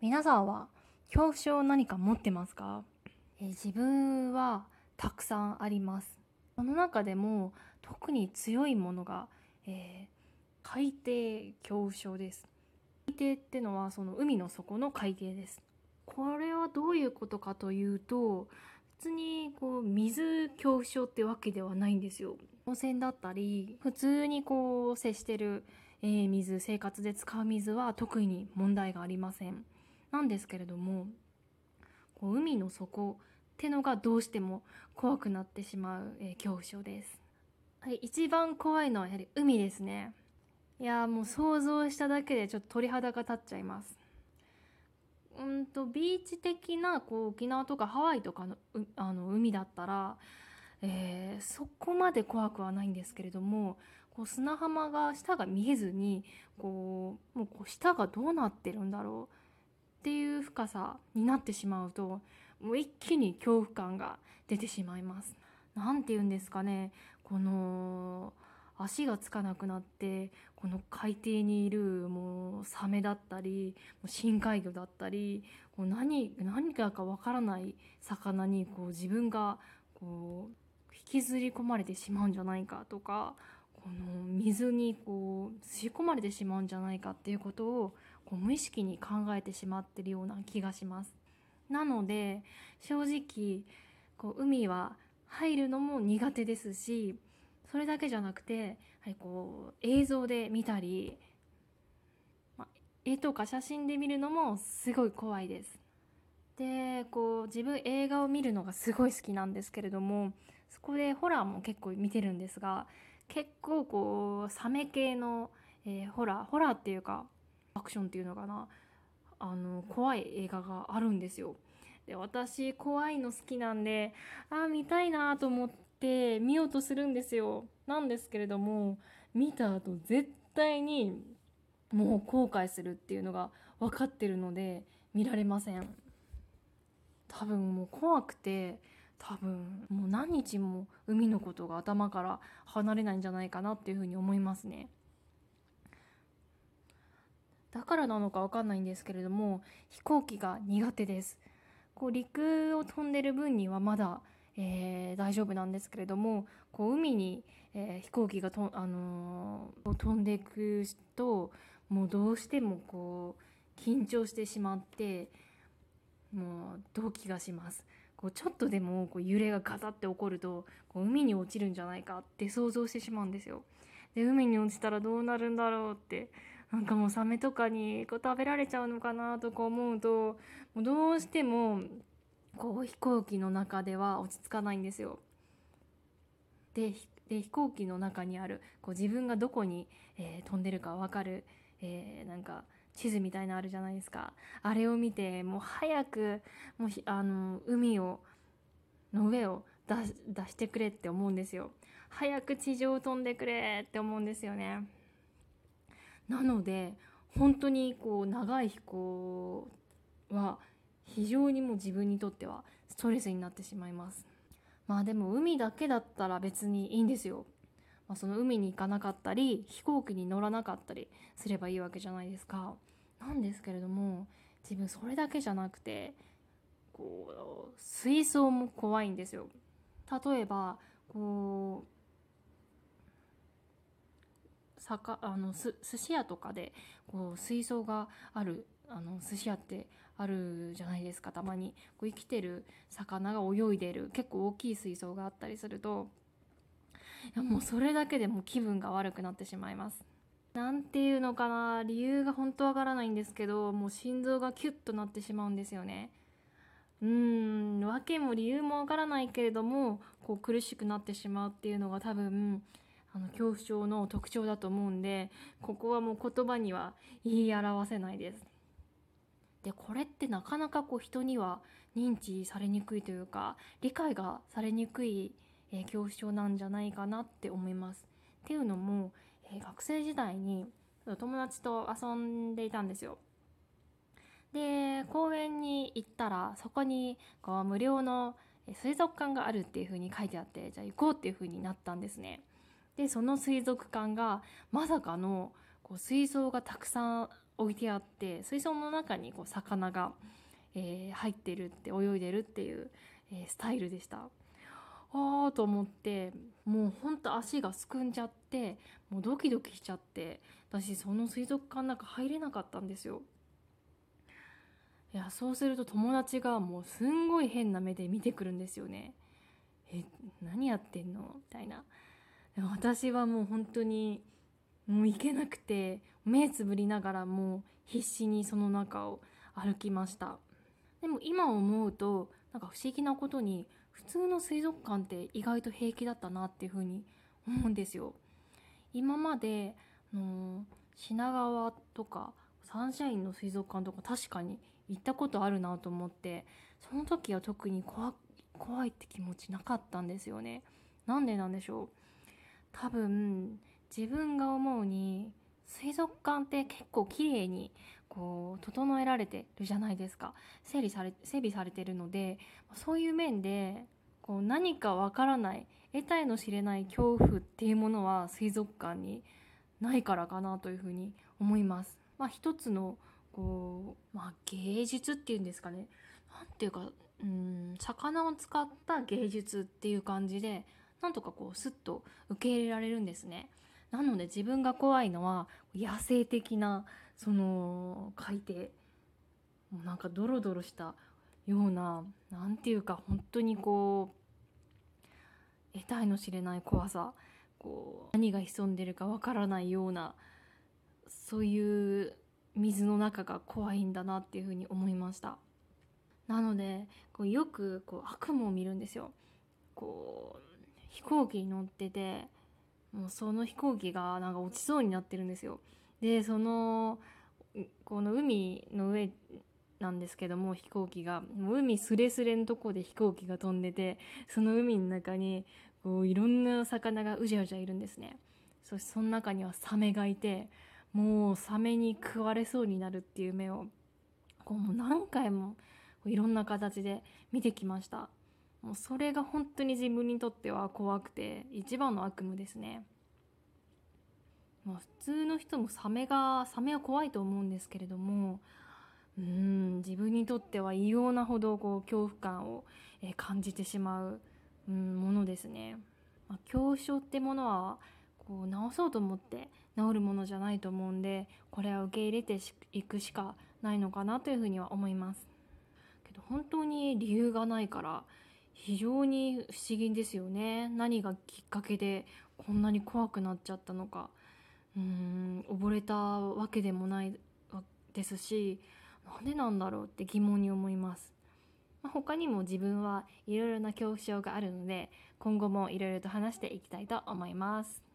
皆さんは恐怖症何か持ってますか、えー、自分はたくさんあります。その中でも特に強いものが、えー、海底恐怖症です。海底ってのはその海の底の海底です。これはどういうことかというと別にこう水恐怖症ってわけではないんですよ。温泉だったり普通にこう接してる、えー、水生活で使う水は特に問題がありません。なんですけれどもこう海の底ってのがどうしても怖くなってしまう、えー、恐怖症です、はい、一番怖いのはやはり海ですね。いやもう想像しただけでちょっと鳥肌が立っちゃいます。うんとビーチ的なこう沖縄とかハワイとかのあの海だったら、えー、そこまで怖くはないんですけれどもこう砂浜が下が見えずにこうもうこう下がどうなってるんだろう。っていう深さになってしまうともう一気に恐怖感が出てしまいます。なんて言うんですかねこの足がつかなくなってこの海底にいるもうサメだったり深海魚だったりこう何何かかわからない魚にこう自分がこう引きずり込まれてしまうんじゃないかとかこの水にこう吸い込まれてしまうんじゃないかっていうことをこう無意識に考えてしまってるような気がします。なので正直こう海は入るのも苦手ですしそれだけじゃなくて、はい、こう映像で見たり、ま絵とか写真で見るのもすごい怖いです。でこう自分映画を見るのがすごい好きなんですけれどもそこでホラーも結構見てるんですが結構こうサメ系の、えー、ホラーホラーっていうかアクションっていうのかなあの怖い映画があるんですよ。で私怖いの好きなんでああ見たいなと思って見ようとするんですよ。なんですけれども見た後絶対にもう後悔するっていうのが分かってるので見られません。多分もう怖くて多分もう何日も海のことが頭から離れないんじゃないかなっていうふうに思いますね。だからなのか分かんないんですけれども飛行機が苦手です。こう陸を飛んでる分にはまだ、えー、大丈夫なんですけれどもこう海に、えー、飛行機がと、あのー、飛んでいくともうどうしてもこう緊張してしまってもう動悸がします。こうちょっとでもこう揺れがガタって起こるとこう海に落ちるんじゃないかって想像してしまうんですよ。で海に落ちたらどうなるんだろうってなんかもうサメとかにこう食べられちゃうのかなとか思うともうどうしてもこう飛行機の中では落ち着かないんですよ。でで飛行機の中にあるこう自分がどこに、えー、飛んでるか分かる、えー、なんか地図みたいなあるじゃないですか。あれを見てもう早くもうあの海をの上を出してくれって思うんですよ。早く地上を飛んでくれって思うんですよね。なので本当にこう長い飛行は非常にもう自分にとってはストレスになってしまいます。まあでも海だけだったら別にいいんですよ、まあ、その海に行かなかったり飛行機に乗らなかったりすればいいわけじゃないですか。なんですけれども自分それだけじゃなくてこう水槽も怖いんですよ。例えばこうさかあのす寿司屋とかでこう水槽があるあの寿司屋ってあるじゃないですか。たまにこう生きてる魚が泳いでる結構大きい水槽があったりするともうそれだけでも気分が悪くなってしまいます。なんていうのかな理由が本当わからないんですけどもう心臓がキュッとなってしまうんですよね。うーん訳も理由もわからないけれどもこう苦しくなってしまうっていうのが多分あの恐怖症の特徴だと思うんでここはもう言葉には言い表せないです。でこれってなかなかこう人には認知されにくいというか理解がされにくい、えー、恐怖症なんじゃないかなって思います。っていうのも、えー、学生時代に友達と遊んでいたんですよ。で公園に行ったらそこにこう無料の水族館があるっていう風に書いてあってじゃあ行こうっていう風になったんですね。でその水族館がまさかのこう水槽がたくさん置いてあって水槽の中にこう魚が、えー、入ってるって泳いでるっていう、えー、スタイルでした。ああと思ってもうほんと足がすくんじゃってもうドキドキしちゃって私その水族館の中入れなかったんですよ。いやそうすると友達がもうすんごい変な目で見てくるんですよね。え何やってんの？みたいな。私はもう本当にもう行けなくて目つぶりながらもう必死にその中を歩きましたでも今思うとなんか不思議なことに普通の水族館って意外と平気だったなっていうふうに思うんですよ。今までの品川とかサンシャインの水族館とか確かに行ったことあるなと思ってその時は特に怖怖いって気持ちなかったんですよね。なんでなんでしょう。多分自分が思うに水族館って結構綺麗にこう整えられてるじゃないですか整理され整備されてるのでそういう面でこう何かわからない得体の知れない恐怖っていうものは水族館にないからかなというふうに思います。まあ、一つのこう、まあ、芸術っていうんですかね何ていうかうん魚を使った芸術っていう感じでなんとかこうスッと受け入れられるんですね。なので自分が怖いのは野生的なその海底。もうなんかドロドロしたような何て言うか本当にこう得体の知れない怖さ。こう何が潜んでるかわからないようなそういう水の中が怖いんだなっていうふうに思いました。なのでこうよくこう悪夢を見るんですよ。こう飛行機に乗っててもうその飛行機がなんか落ちそうになってるんですよ。でそのこの海の上なんですけども飛行機が。もう海すれすれのとこで飛行機が飛んでてその海の中にこういろんな魚がうじゃうじゃいるんですね。そしてその中にはサメがいてもうサメに食われそうになるっていう目をこうもう何回もいろんな形で見てきました。もうそれが本当に自分にとっては怖くて一番の悪夢ですね。まあ、普通の人もサメがサメは怖いと思うんですけれどもうん自分にとっては異様なほどこう恐怖感を、え感じてしまう、うん、ものですね。まあ、恐怖症ってものはこう治そうと思って治るものじゃないと思うんでこれは受け入れていくしかないのかなというふうには思います。けど本当に理由がないから非常に不思議ですよね。何がきっかけでこんなに怖くなっちゃったのか。うん溺れたわけでもないですしなんでなんだろうって疑問に思います、まあ、他にも自分はいろいろな恐怖症があるので今後もいろいろと話していきたいと思います。